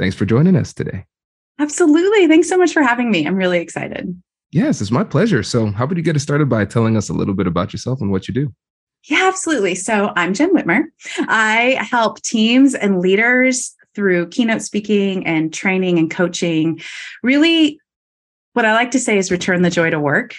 Thanks for joining us today. Absolutely. Thanks so much for having me. I'm really excited. Yes, it's my pleasure. So, how about you get us started by telling us a little bit about yourself and what you do? Yeah, absolutely. So, I'm Jenn Whitmer. I help teams and leaders through keynote speaking and training and coaching really what I like to say is return the joy to work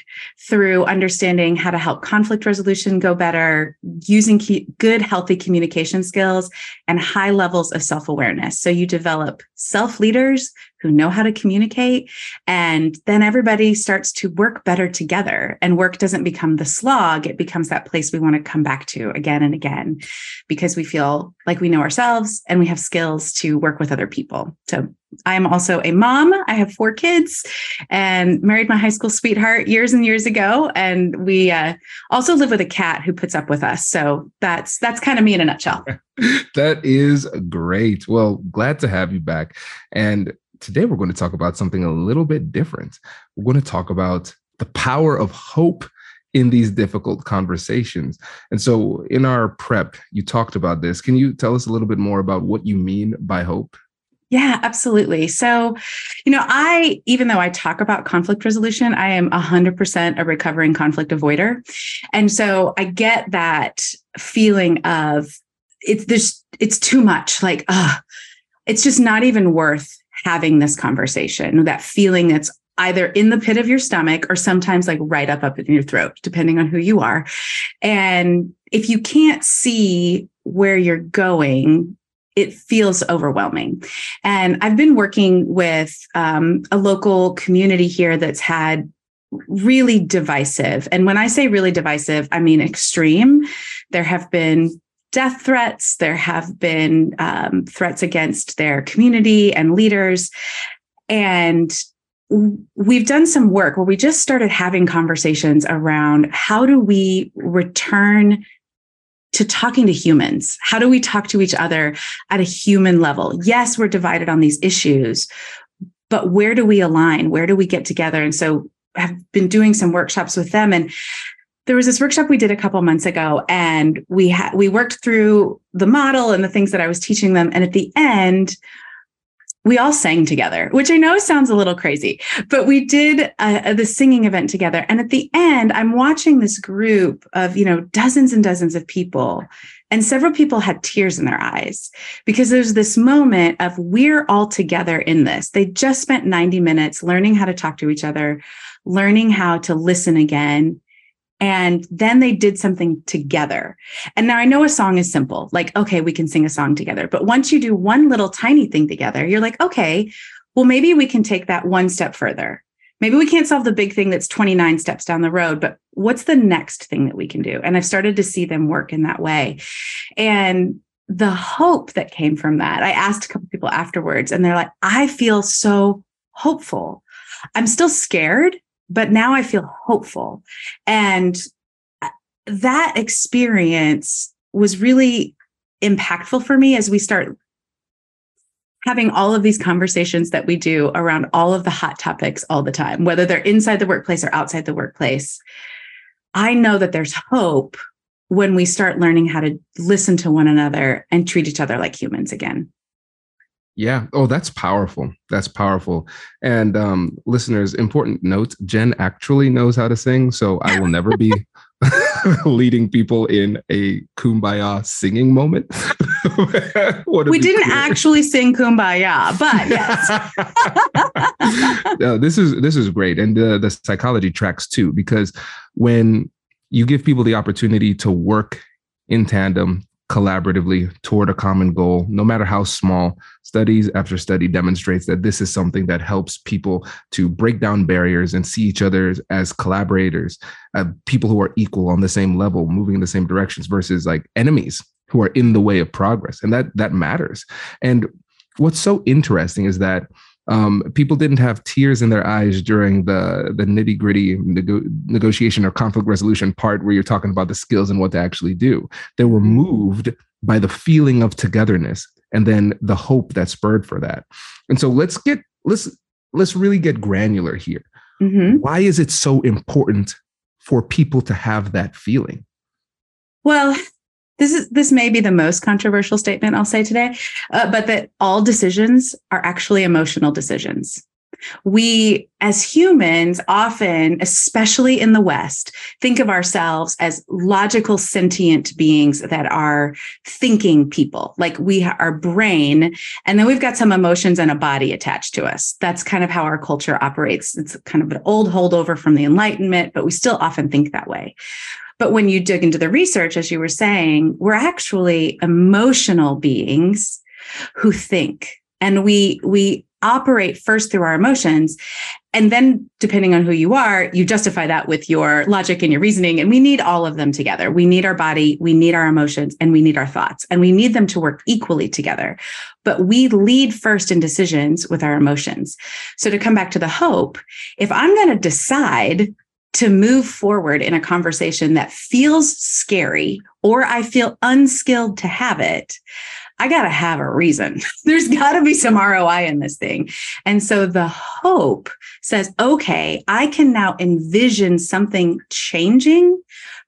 through understanding how to help conflict resolution go better, using key, good, healthy communication skills and high levels of self awareness. So you develop self leaders who know how to communicate. And then everybody starts to work better together. And work doesn't become the slog, it becomes that place we want to come back to again and again because we feel like we know ourselves and we have skills to work with other people. So I'm also a mom. I have four kids and married my high school sweetheart years and years ago. And we uh, also live with a cat who puts up with us. So that's that's kind of me in a nutshell. that is great. Well, glad to have you back. And today we're going to talk about something a little bit different. We're going to talk about the power of hope in these difficult conversations. And so, in our prep, you talked about this. Can you tell us a little bit more about what you mean by hope? Yeah, absolutely. So, you know, I, even though I talk about conflict resolution, I am 100% a recovering conflict avoider. And so I get that feeling of it's there's, it's too much like, uh, it's just not even worth having this conversation, that feeling that's either in the pit of your stomach or sometimes like right up up in your throat, depending on who you are. And if you can't see where you're going, it feels overwhelming. And I've been working with um, a local community here that's had really divisive. And when I say really divisive, I mean extreme. There have been death threats. There have been um, threats against their community and leaders. And we've done some work where we just started having conversations around how do we return to talking to humans? How do we talk to each other at a human level? Yes, we're divided on these issues, but where do we align? Where do we get together? And so I've been doing some workshops with them and there was this workshop we did a couple months ago and we had we worked through the model and the things that I was teaching them and at the end we all sang together which I know sounds a little crazy but we did uh, the singing event together and at the end I'm watching this group of you know dozens and dozens of people and several people had tears in their eyes because there's this moment of we're all together in this. They just spent 90 minutes learning how to talk to each other learning how to listen again and then they did something together. And now I know a song is simple, like, okay, we can sing a song together. But once you do one little tiny thing together, you're like, okay, well, maybe we can take that one step further. Maybe we can't solve the big thing that's 29 steps down the road, but what's the next thing that we can do? And I've started to see them work in that way. And the hope that came from that, I asked a couple people afterwards, and they're like, I feel so hopeful. I'm still scared but now I feel hopeful. And uh, that experience was really impactful for me as we start having all of these conversations that we do around all of the hot topics all the time, whether they're inside the workplace or outside the workplace, I know that there's hope when we start learning how to listen to one another and treat each other like humans again. Yeah. Oh, that's powerful. That's powerful. And um, listeners, important note Jenn actually knows how to sing. So I will never be leading people in a kumbaya singing moment. we didn't clear. actually sing kumbaya, but yes. no, this is this is great. And the, the psychology tracks too, because when you give people the opportunity to work in tandem collaboratively toward a common goal, no matter how small. Studies after study demonstrates that this is something that helps people to break down barriers and see each other as collaborators, uh, people who are equal on the same level, moving in the same directions versus like enemies who are in the way of progress. And that that matters. And what's so interesting is that um, people didn't have tears in their eyes during the the nitty gritty nego- negotiation or conflict resolution part where you're talking about the skills and what to actually do. They were moved by the feeling of togetherness and then the hope that spurred for that. And so let's get let's let's really get granular here. Mm-hmm. Why is it so important for people to have that feeling? Well, this is this may be the most controversial statement I'll say today, uh, but that all decisions are actually emotional decisions. We, as humans, often, especially in the West, think of ourselves as logical, sentient beings that are thinking people. Like we, our brain, and then we've got some emotions and a body attached to us. That's kind of how our culture operates. It's kind of an old holdover from the Enlightenment, but we still often think that way. But when you dig into the research, as you were saying, we're actually emotional beings who think and we we operate first through our emotions. And then depending on who you are you justify that with your logic and your reasoning. And we need all of them together. We need our body we need our emotions and we need our thoughts. And we need them to work equally together. But we lead first in decisions with our emotions. So to come back to the hope if i'm going to decide to move forward in a conversation that feels scary or I feel unskilled to have it, I got to have a reason. There's got to be some ROI in this thing. And so the hope says, okay, I can now envision something changing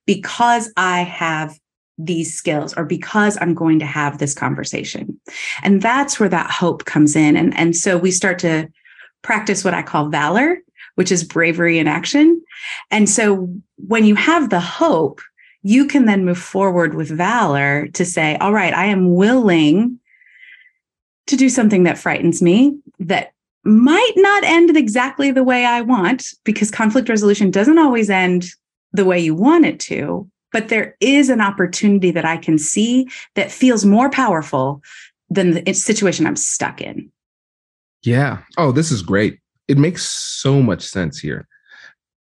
because I have these skills or because I'm going to have this conversation. And that's where that hope comes in. And, and so we start to practice what I call valor which is bravery in action. And so when you have the hope, you can then move forward with valor to say, all right, I am willing to do something that frightens me, that might not end exactly the way I want, because conflict resolution doesn't always end the way you want it to. But there is an opportunity that I can see that feels more powerful than the situation I'm stuck in. Yeah. Oh, this is great it makes so much sense here.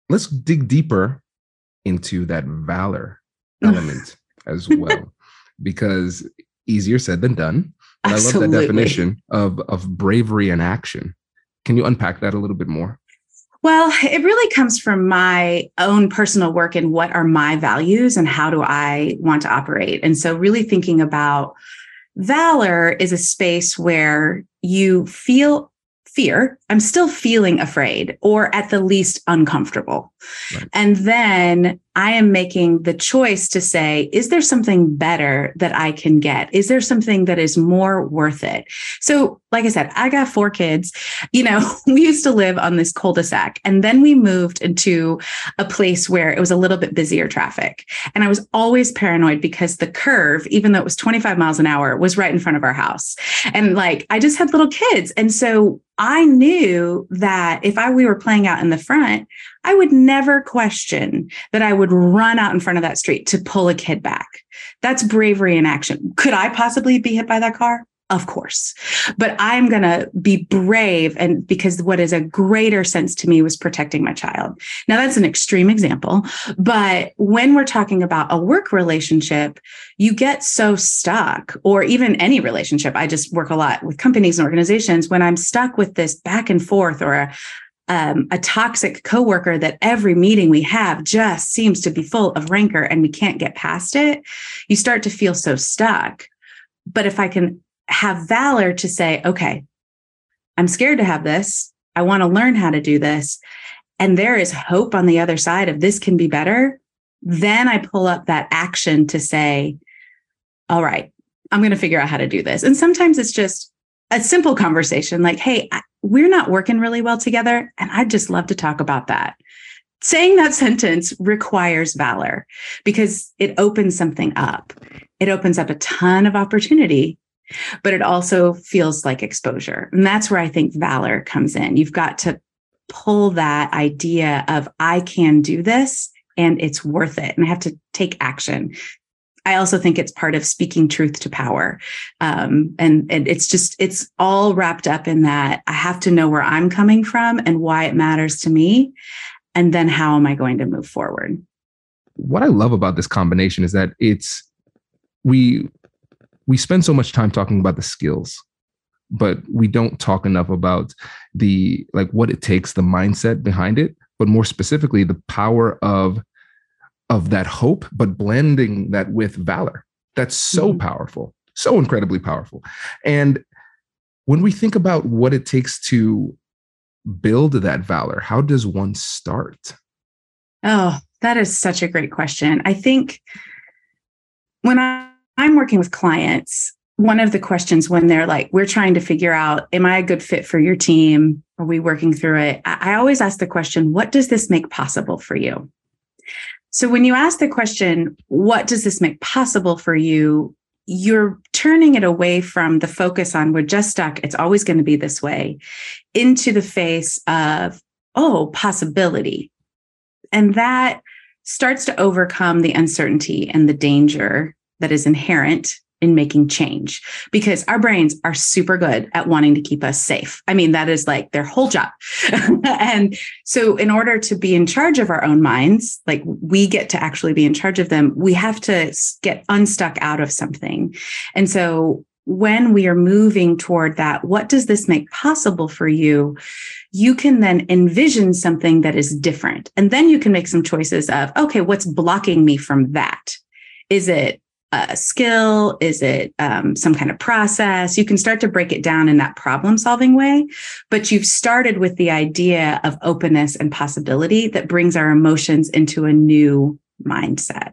Let's dig deeper into that valor element as well, because easier said than done. I love that definition of, of bravery and action. Can you unpack that a little bit more? Well, it really comes from my own personal work and what are my values and how do I want to operate. And so, really thinking about valor is a space where you feel fear, I'm still feeling afraid or at the least uncomfortable. Right. And then I am making the choice to say, is there something better that I can get? Is there something that is more worth it? So, like I said, I got four kids. You know, we used to live on this cul de sac, and then we moved into a place where it was a little bit busier traffic. And I was always paranoid because the curve, even though it was 25 miles an hour, was right in front of our house. And like, I just had little kids. And so I knew that if I we were playing out in the front, I would never question that I would run out in front of that street to pull a kid back. That's bravery in action. Could I possibly be hit by that car? Of course. But I'm going to be brave. And because what is a greater sense to me was protecting my child. Now, that's an extreme example. But when we're talking about a work relationship, you get so stuck, or even any relationship. I just work a lot with companies and organizations. When I'm stuck with this back and forth or a, um, a toxic coworker that every meeting we have just seems to be full of rancor and we can't get past it, you start to feel so stuck. But if I can have valor to say, okay, I'm scared to have this. I want to learn how to do this. And there is hope on the other side of this can be better. Then I pull up that action to say, all right, I'm going to figure out how to do this. And sometimes it's just a simple conversation like, hey, we're not working really well together. And I'd just love to talk about that. Saying that sentence requires valor because it opens something up. It opens up a ton of opportunity, but it also feels like exposure. And that's where I think valor comes in. You've got to pull that idea of, I can do this and it's worth it. And I have to take action. I also think it's part of speaking truth to power. Um, and, and it's just, it's all wrapped up in that I have to know where I'm coming from and why it matters to me. And then how am I going to move forward? What I love about this combination is that it's, we, we spend so much time talking about the skills, but we don't talk enough about the, like what it takes, the mindset behind it, but more specifically, the power of of that hope, but blending that with valor. That's so mm-hmm. powerful, so incredibly powerful. And when we think about what it takes to build that valor, how does one start? Oh, that is such a great question. I think when I, I'm working with clients, one of the questions when they're like, we're trying to figure out, am I a good fit for your team? Are we working through it? I always ask the question, what does this make possible for you? So when you ask the question, what does this make possible for you? You're turning it away from the focus on we're just stuck, it's always going to be this way, into the face of, oh, possibility. And that starts to overcome the uncertainty and the danger that is inherent in making change because our brains are super good at wanting to keep us safe. I mean, that is like their whole job. and so, in order to be in charge of our own minds, like we get to actually be in charge of them, we have to get unstuck out of something. And so, when we are moving toward that, what does this make possible for you? You can then envision something that is different. And then you can make some choices of, okay, what's blocking me from that? Is it a skill? Is it um, some kind of process? You can start to break it down in that problem solving way. But you've started with the idea of openness and possibility that brings our emotions into a new mindset.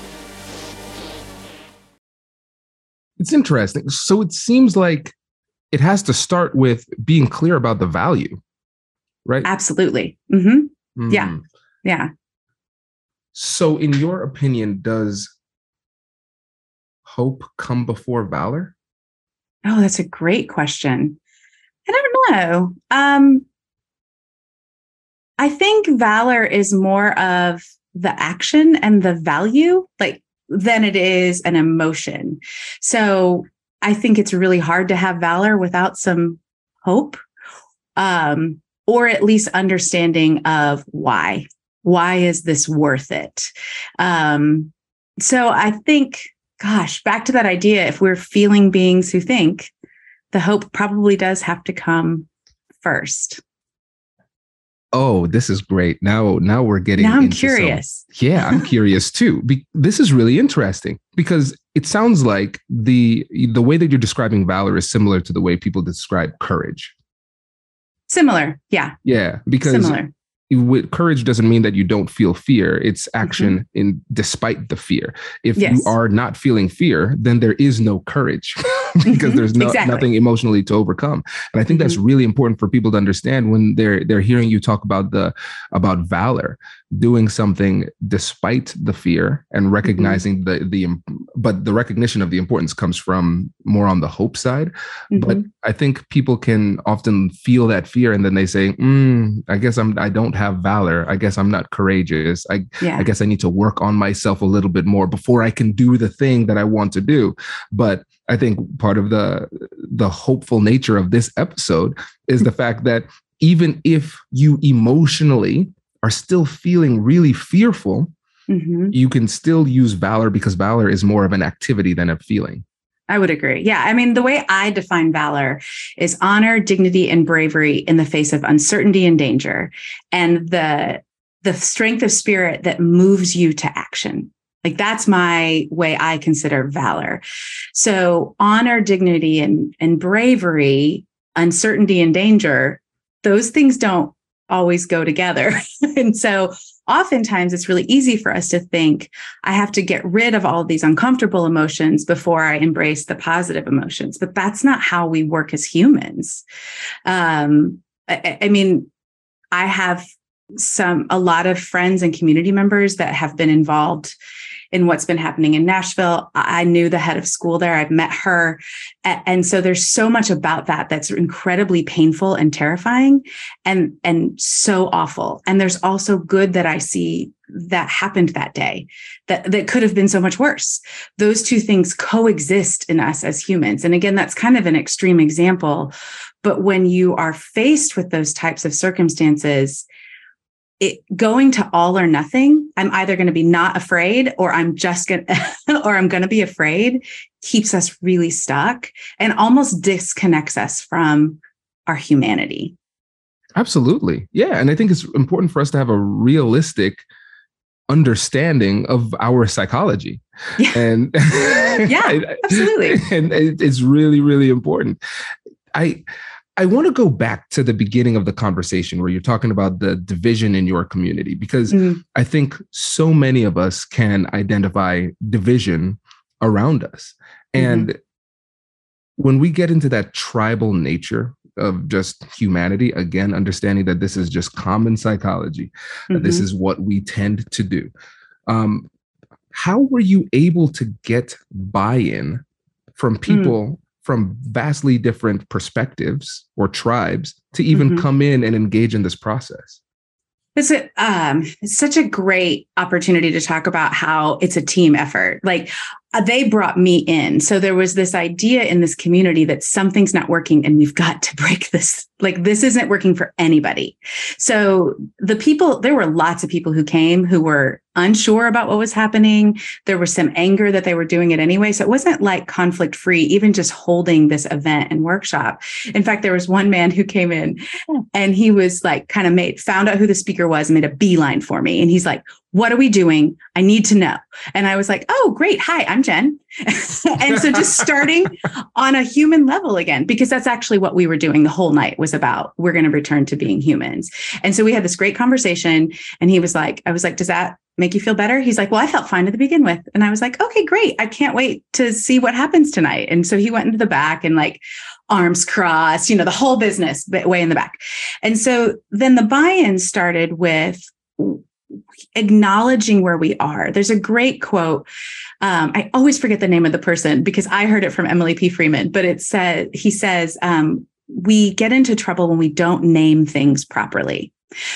It's interesting. So it seems like it has to start with being clear about the value, right? Absolutely. Mm-hmm. Mm. Yeah. Yeah. So, in your opinion, does hope come before valor? Oh, that's a great question. I don't know. Um, I think valor is more of the action and the value. Like than it is an emotion. So I think it's really hard to have valor without some hope um, or at least understanding of why. Why is this worth it? Um, so I think, gosh, back to that idea if we're feeling beings who think, the hope probably does have to come first. Oh, this is great. Now, now we're getting. Now I'm curious. Some, yeah, I'm curious too. Be, this is really interesting because it sounds like the the way that you're describing valor is similar to the way people describe courage. Similar, yeah. Yeah, because Similar with courage doesn't mean that you don't feel fear it's mm-hmm. action mm-hmm. in despite the fear if yes. you are not feeling fear then there is no courage because there's no, exactly. nothing emotionally to overcome and i think mm-hmm. that's really important for people to understand when they're they're hearing you talk about the about valor doing something despite the fear and mm-hmm. recognizing mm-hmm. the the but the recognition of the importance comes from more on the hope side mm-hmm. but i think people can often feel that fear and then they say mm, i guess i'm i don't have valor i guess i'm not courageous i yeah. i guess i need to work on myself a little bit more before i can do the thing that i want to do but i think part of the the hopeful nature of this episode is the fact that even if you emotionally are still feeling really fearful, mm-hmm. you can still use valor because valor is more of an activity than a feeling. I would agree. Yeah. I mean, the way I define valor is honor, dignity, and bravery in the face of uncertainty and danger, and the the strength of spirit that moves you to action. Like that's my way I consider valor. So honor, dignity, and, and bravery, uncertainty and danger, those things don't always go together. and so oftentimes it's really easy for us to think I have to get rid of all of these uncomfortable emotions before I embrace the positive emotions. But that's not how we work as humans. Um, I, I mean, I have some a lot of friends and community members that have been involved in what's been happening in Nashville. I knew the head of school there. I've met her. And so there's so much about that that's incredibly painful and terrifying and, and so awful. And there's also good that I see that happened that day that, that could have been so much worse. Those two things coexist in us as humans. And again, that's kind of an extreme example. But when you are faced with those types of circumstances, it going to all or nothing i'm either going to be not afraid or i'm just going to or i'm going to be afraid keeps us really stuck and almost disconnects us from our humanity. Absolutely. Yeah and i think it's important for us to have a realistic understanding of our psychology. Yeah. and yeah absolutely. and it's really really important. I I want to go back to the beginning of the conversation where you're talking about the division in your community, because mm-hmm. I think so many of us can identify division around us. And mm-hmm. when we get into that tribal nature of just humanity, again, understanding that this is just common psychology, mm-hmm. this is what we tend to do. Um, how were you able to get buy in from mm. people from vastly different perspectives or tribes to even mm-hmm. come in and engage in this process? It's a, um, it's such a great opportunity to talk about how it's a team effort. Like Uh, they brought me in. So there was this idea in this community that something's not working and we've got to break this. Like this isn't working for anybody. So the people, there were lots of people who came who were unsure about what was happening. There was some anger that they were doing it anyway. So it wasn't like conflict free, even just holding this event and workshop. In fact, there was one man who came in and he was like, kind of made, found out who the speaker was, made a beeline for me. And he's like, what are we doing? I need to know. And I was like, oh, great. Hi, I'm Jenn. and so just starting on a human level again, because that's actually what we were doing the whole night was about we're going to return to being humans. And so we had this great conversation. And he was like, I was like, does that make you feel better? He's like, well, I felt fine to the begin with. And I was like, okay, great. I can't wait to see what happens tonight. And so he went into the back and like, arms crossed, you know, the whole business way in the back. And so then the buy in started with acknowledging where we are. There's a great quote. Um, I always forget the name of the person because I heard it from Emily P. Freeman, but it said, he says, um, we get into trouble when we don't name things properly.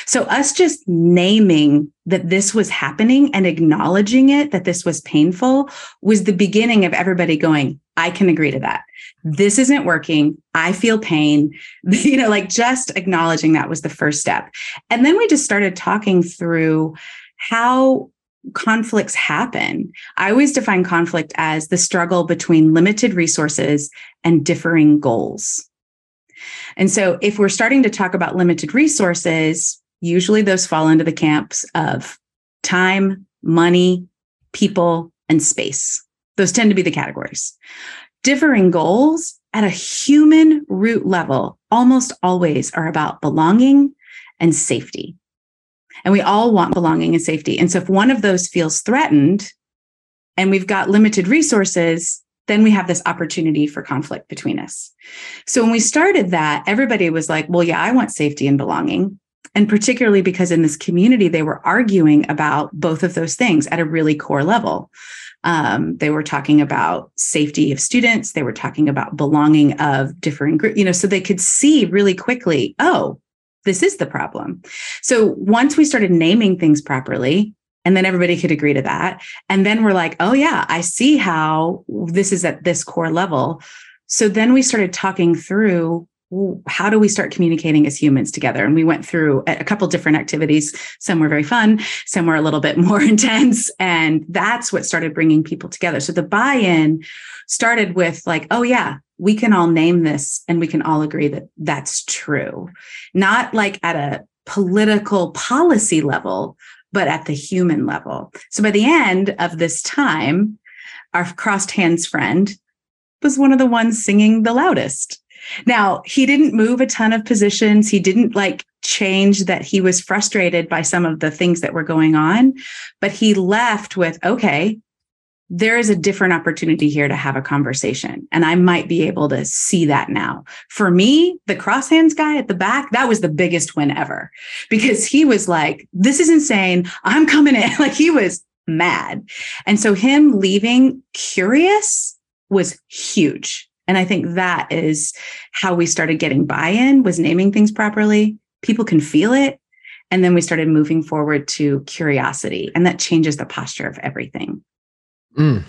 So, us just naming that this was happening and acknowledging it, that this was painful, was the beginning of everybody going, I can agree to that. This isn't working. I feel pain. You know, like just acknowledging that was the first step. And then we just started talking through how conflicts happen. I always define conflict as the struggle between limited resources and differing goals. And so if we're starting to talk about limited resources, usually those fall into the camps of time, money, people, and space. Those tend to be the categories. Differing goals at a human root level almost always are about belonging and safety. And we all want belonging and safety. And so if one of those feels threatened and we've got limited resources, then we have this opportunity for conflict between us. So when we started that, everybody was like, well, yeah, I want safety and belonging. And particularly because in this community, they were arguing about both of those things at a really core level. Um, they were talking about safety of students. They were talking about belonging of different groups, you know, so they could see really quickly, oh, this is the problem. So once we started naming things properly, and then everybody could agree to that. And then we're like, oh, yeah, I see how this is at this core level. So then we started talking through how do we start communicating as humans together? And we went through a couple different activities. Some were very fun, some were a little bit more intense. And that's what started bringing people together. So the buy in started with, like, oh, yeah, we can all name this and we can all agree that that's true. Not like at a political policy level, but at the human level. So by the end of this time, our crossed hands friend was one of the ones singing the loudest now, he didn't move a ton of positions. He didn't like change that he was frustrated by some of the things that were going on, but he left with, okay, there is a different opportunity here to have a conversation. And I might be able to see that now. For me, the cross hands guy at the back, that was the biggest win ever because he was like, this is insane. I'm coming in. Like he was mad. And so him leaving curious was huge and I think that is how we started getting buy-in was naming things properly. People can feel it. And then we started moving forward to curiosity. And that changes the posture of everything. Mm,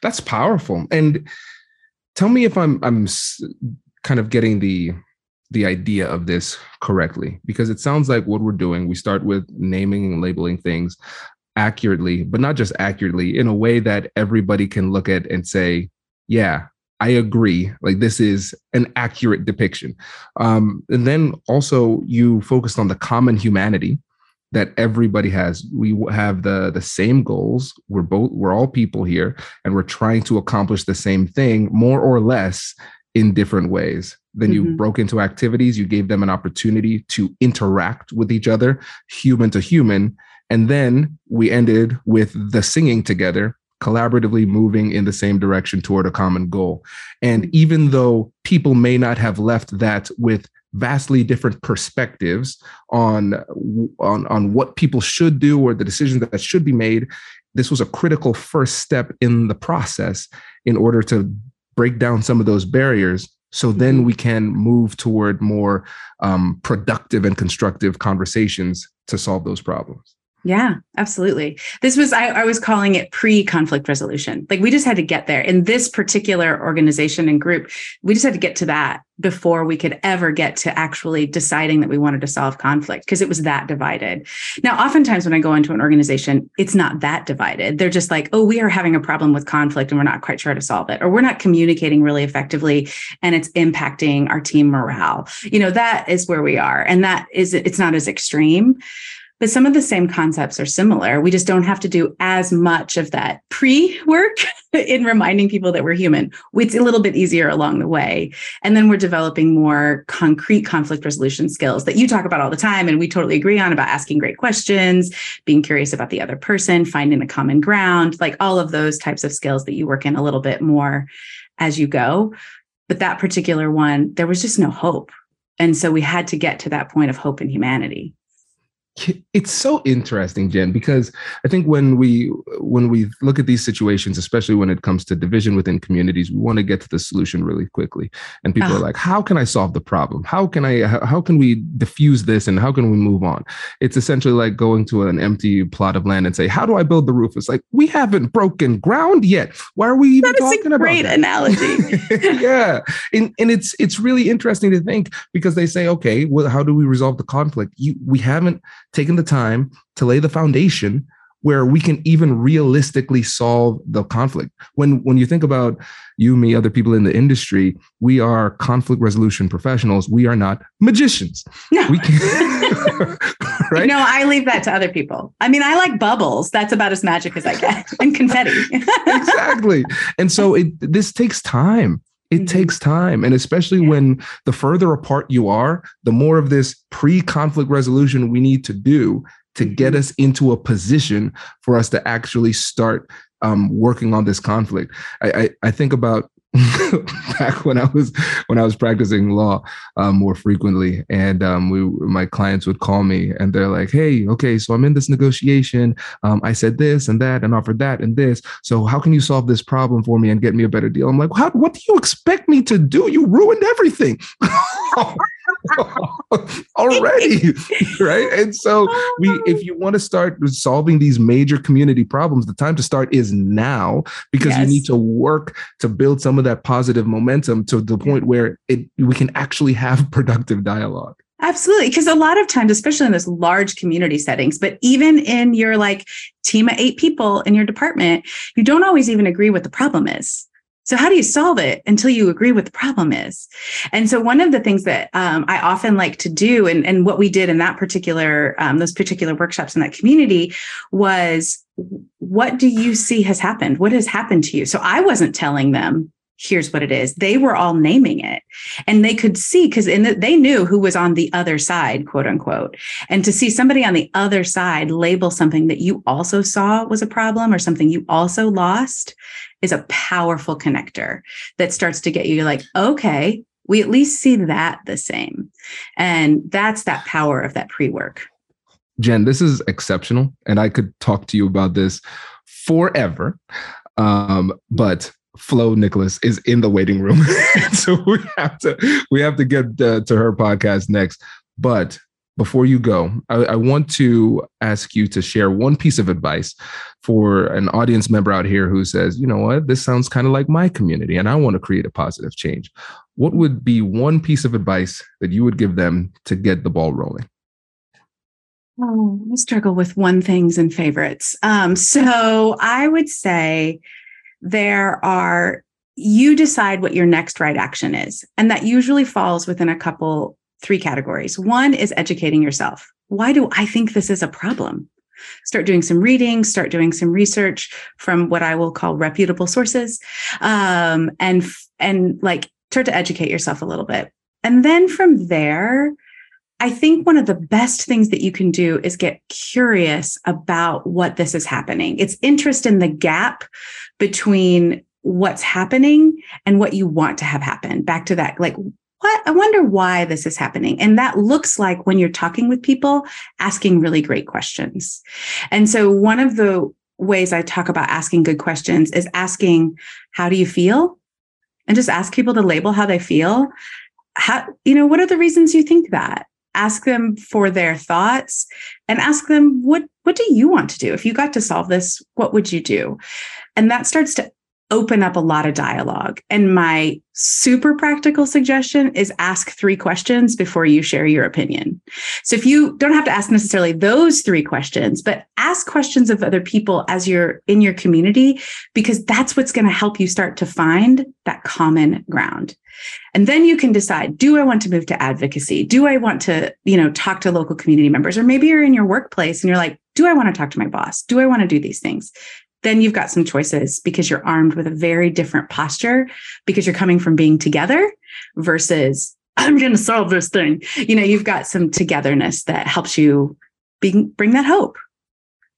that's powerful. And tell me if I'm I'm kind of getting the the idea of this correctly because it sounds like what we're doing we start with naming and labeling things accurately but not just accurately in a way that everybody can look at and say yeah I agree. Like this is an accurate depiction. Um, and then also you focused on the common humanity that everybody has. We have the the same goals. We're both we're all people here, and we're trying to accomplish the same thing, more or less, in different ways. Then mm-hmm. you broke into activities. You gave them an opportunity to interact with each other, human to human. And then we ended with the singing together collaboratively moving in the same direction toward a common goal. And even though people may not have left that with vastly different perspectives on, on, on what people should do or the decisions that should be made, this was a critical first step in the process in order to break down some of those barriers so then mm-hmm. we can move toward more um, productive and constructive conversations to solve those problems yeah, absolutely. This was, I, I was calling it pre conflict resolution. Like we just had to get there in this particular organization and group. We just had to get to that before we could ever get to actually deciding that we wanted to solve conflict because it was that divided. Now, oftentimes when I go into an organization, it's not that divided. They're just like, oh, we are having a problem with conflict and we're not quite sure how to solve it, or we're not communicating really effectively and it's impacting our team morale. You know, that is where we are. And that is, it's not as extreme but some of the same concepts are similar. We just don't have to do as much of that pre work in reminding people that we're human. It's a little bit easier along the way. And then we're developing more concrete conflict resolution skills that you talk about all the time. And we totally agree on about asking great questions, being curious about the other person, finding the common ground, like all of those types of skills that you work in a little bit more as you go. But that particular one, there was just no hope. And so we had to get to that point of hope and humanity. It's so interesting jen because i think when we when we look at these situations especially when it comes to division within communities we want to get to the solution really quickly. And people are ah. like how can i solve the problem? How can i how can we diffuse this and how can we move on? It's essentially like going to an empty plot of land and say how do i build the roof? It's like we haven't broken ground yet. Why are we even talking about great that? analogy. Yeah. And, and it's it's really interesting to think because they say okay well how do we resolve the conflict? You we haven't taken the time to lay the foundation where we can even realistically solve the conflict. When when you think about you, me, other people in the industry, we are conflict resolution professionals. We are not magicians. No. We can, right? No, I leave that to other people. I mean, I like bubbles. That's about as magic as I get, and confetti. exactly. And so it this takes time it mm-hmm. takes time and especially yeah. when the further apart you are the more of this pre-conflict resolution we need to do to get mm-hmm. us into a position for us to actually start um, working on this conflict I, I, I think about back when I was when I was practicing law um, more frequently, and um, we my clients would call me and they're like, "Hey, okay, so I'm in this negotiation. Um, I said this and that and offered that and this. So how can you solve this problem for me and get me a better deal?" I'm like, "How? What do you expect me to do? You ruined everything." already right and so we if you want to start solving these major community problems the time to start is now because yes. you need to work to build some of that positive momentum to the point where it we can actually have productive dialogue Absolutely. Because a lot of times, especially in those large community settings, but even in your like team of eight people in your department, you don't always even agree what the problem is. So, how do you solve it until you agree what the problem is? And so, one of the things that um, I often like to do, and, and what we did in that particular, um, those particular workshops in that community was what do you see has happened? What has happened to you? So, I wasn't telling them, here's what it is. They were all naming it and they could see because the, they knew who was on the other side, quote unquote. And to see somebody on the other side label something that you also saw was a problem or something you also lost is a powerful connector that starts to get you like, okay, we at least see that the same. And that's that power of that pre work. Jenn, this is exceptional. And I could talk to you about this forever. Um, but Flo Nicholas is in the waiting room. so we have to we have to get uh, to her podcast next. But before you go, I, I, want to ask you to share one piece of advice for an audience member out here who says, you know what, this sounds kind of like my community and I want to create a positive change. What would be one piece of advice that you would give them to get the ball rolling? Oh, I struggle with one things and favorites. Um, so I would say there are, you decide what your next right action is. And that usually falls within a couple three categories. One is educating yourself. Why do I think this is a problem? Start doing some reading, start doing some research from what I will call reputable sources, um, and and like start to educate yourself a little bit. And then from there, I think one of the best things that you can do is get curious about what this is happening. It's interest in the gap between what's happening and what you want to have happen. Back to that, like what I wonder why this is happening. And that looks like when you're talking with people, asking really great questions. And so one of the ways I talk about asking good questions is asking, how do you feel? And just ask people to label how they feel. How, you know, what are the reasons you think that? Ask them for their thoughts and ask them, what, what do you want to do? If you got to solve this, what would you do? And that starts to open up a lot of dialogue. And my super practical suggestion is ask three questions before you share your opinion. So if you don't have to ask necessarily those three questions, but ask questions of other people as you're in your community, because that's what's going to help you start to find that common ground. And then you can decide, do I want to move to advocacy? Do I want to, you know, talk to local community members? Or maybe you're in your workplace and you're like, do I want to talk to my boss? Do I want to do these things? Then you've got some choices because you're armed with a very different posture because you're coming from being together versus I'm going to solve this thing. You know, you've got some togetherness that helps you be, bring that hope.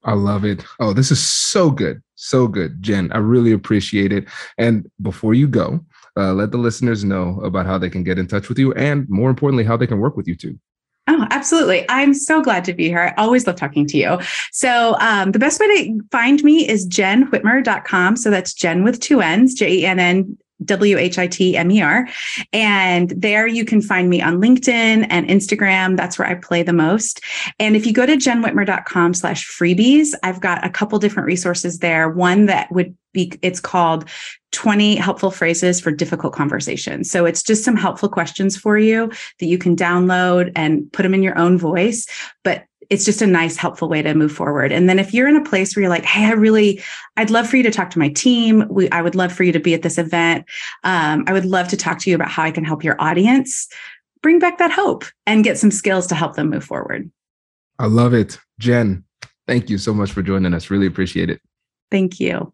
I love it. Oh, this is so good. So good, Jenn. I really appreciate it. And before you go, uh, let the listeners know about how they can get in touch with you and more importantly, how they can work with you too. Oh, absolutely. I'm so glad to be here. I always love talking to you. So, um, the best way to find me is jennwhitmer.com. So that's Jenn with two N's, J E N N W H I T M E R. And there you can find me on LinkedIn and Instagram. That's where I play the most. And if you go to jennwhitmer.com slash freebies, I've got a couple different resources there. One that would be, it's called 20 helpful phrases for difficult conversations. So it's just some helpful questions for you that you can download and put them in your own voice. But it's just a nice helpful way to move forward. And then if you're in a place where you're like hey i really i'd love for you to talk to my team. We, i would love for you to be at this event. Um, i would love to talk to you about how i can help your audience bring back that hope and get some skills to help them move forward. I love it. Jenn thank you so much for joining us. Really appreciate it. Thank you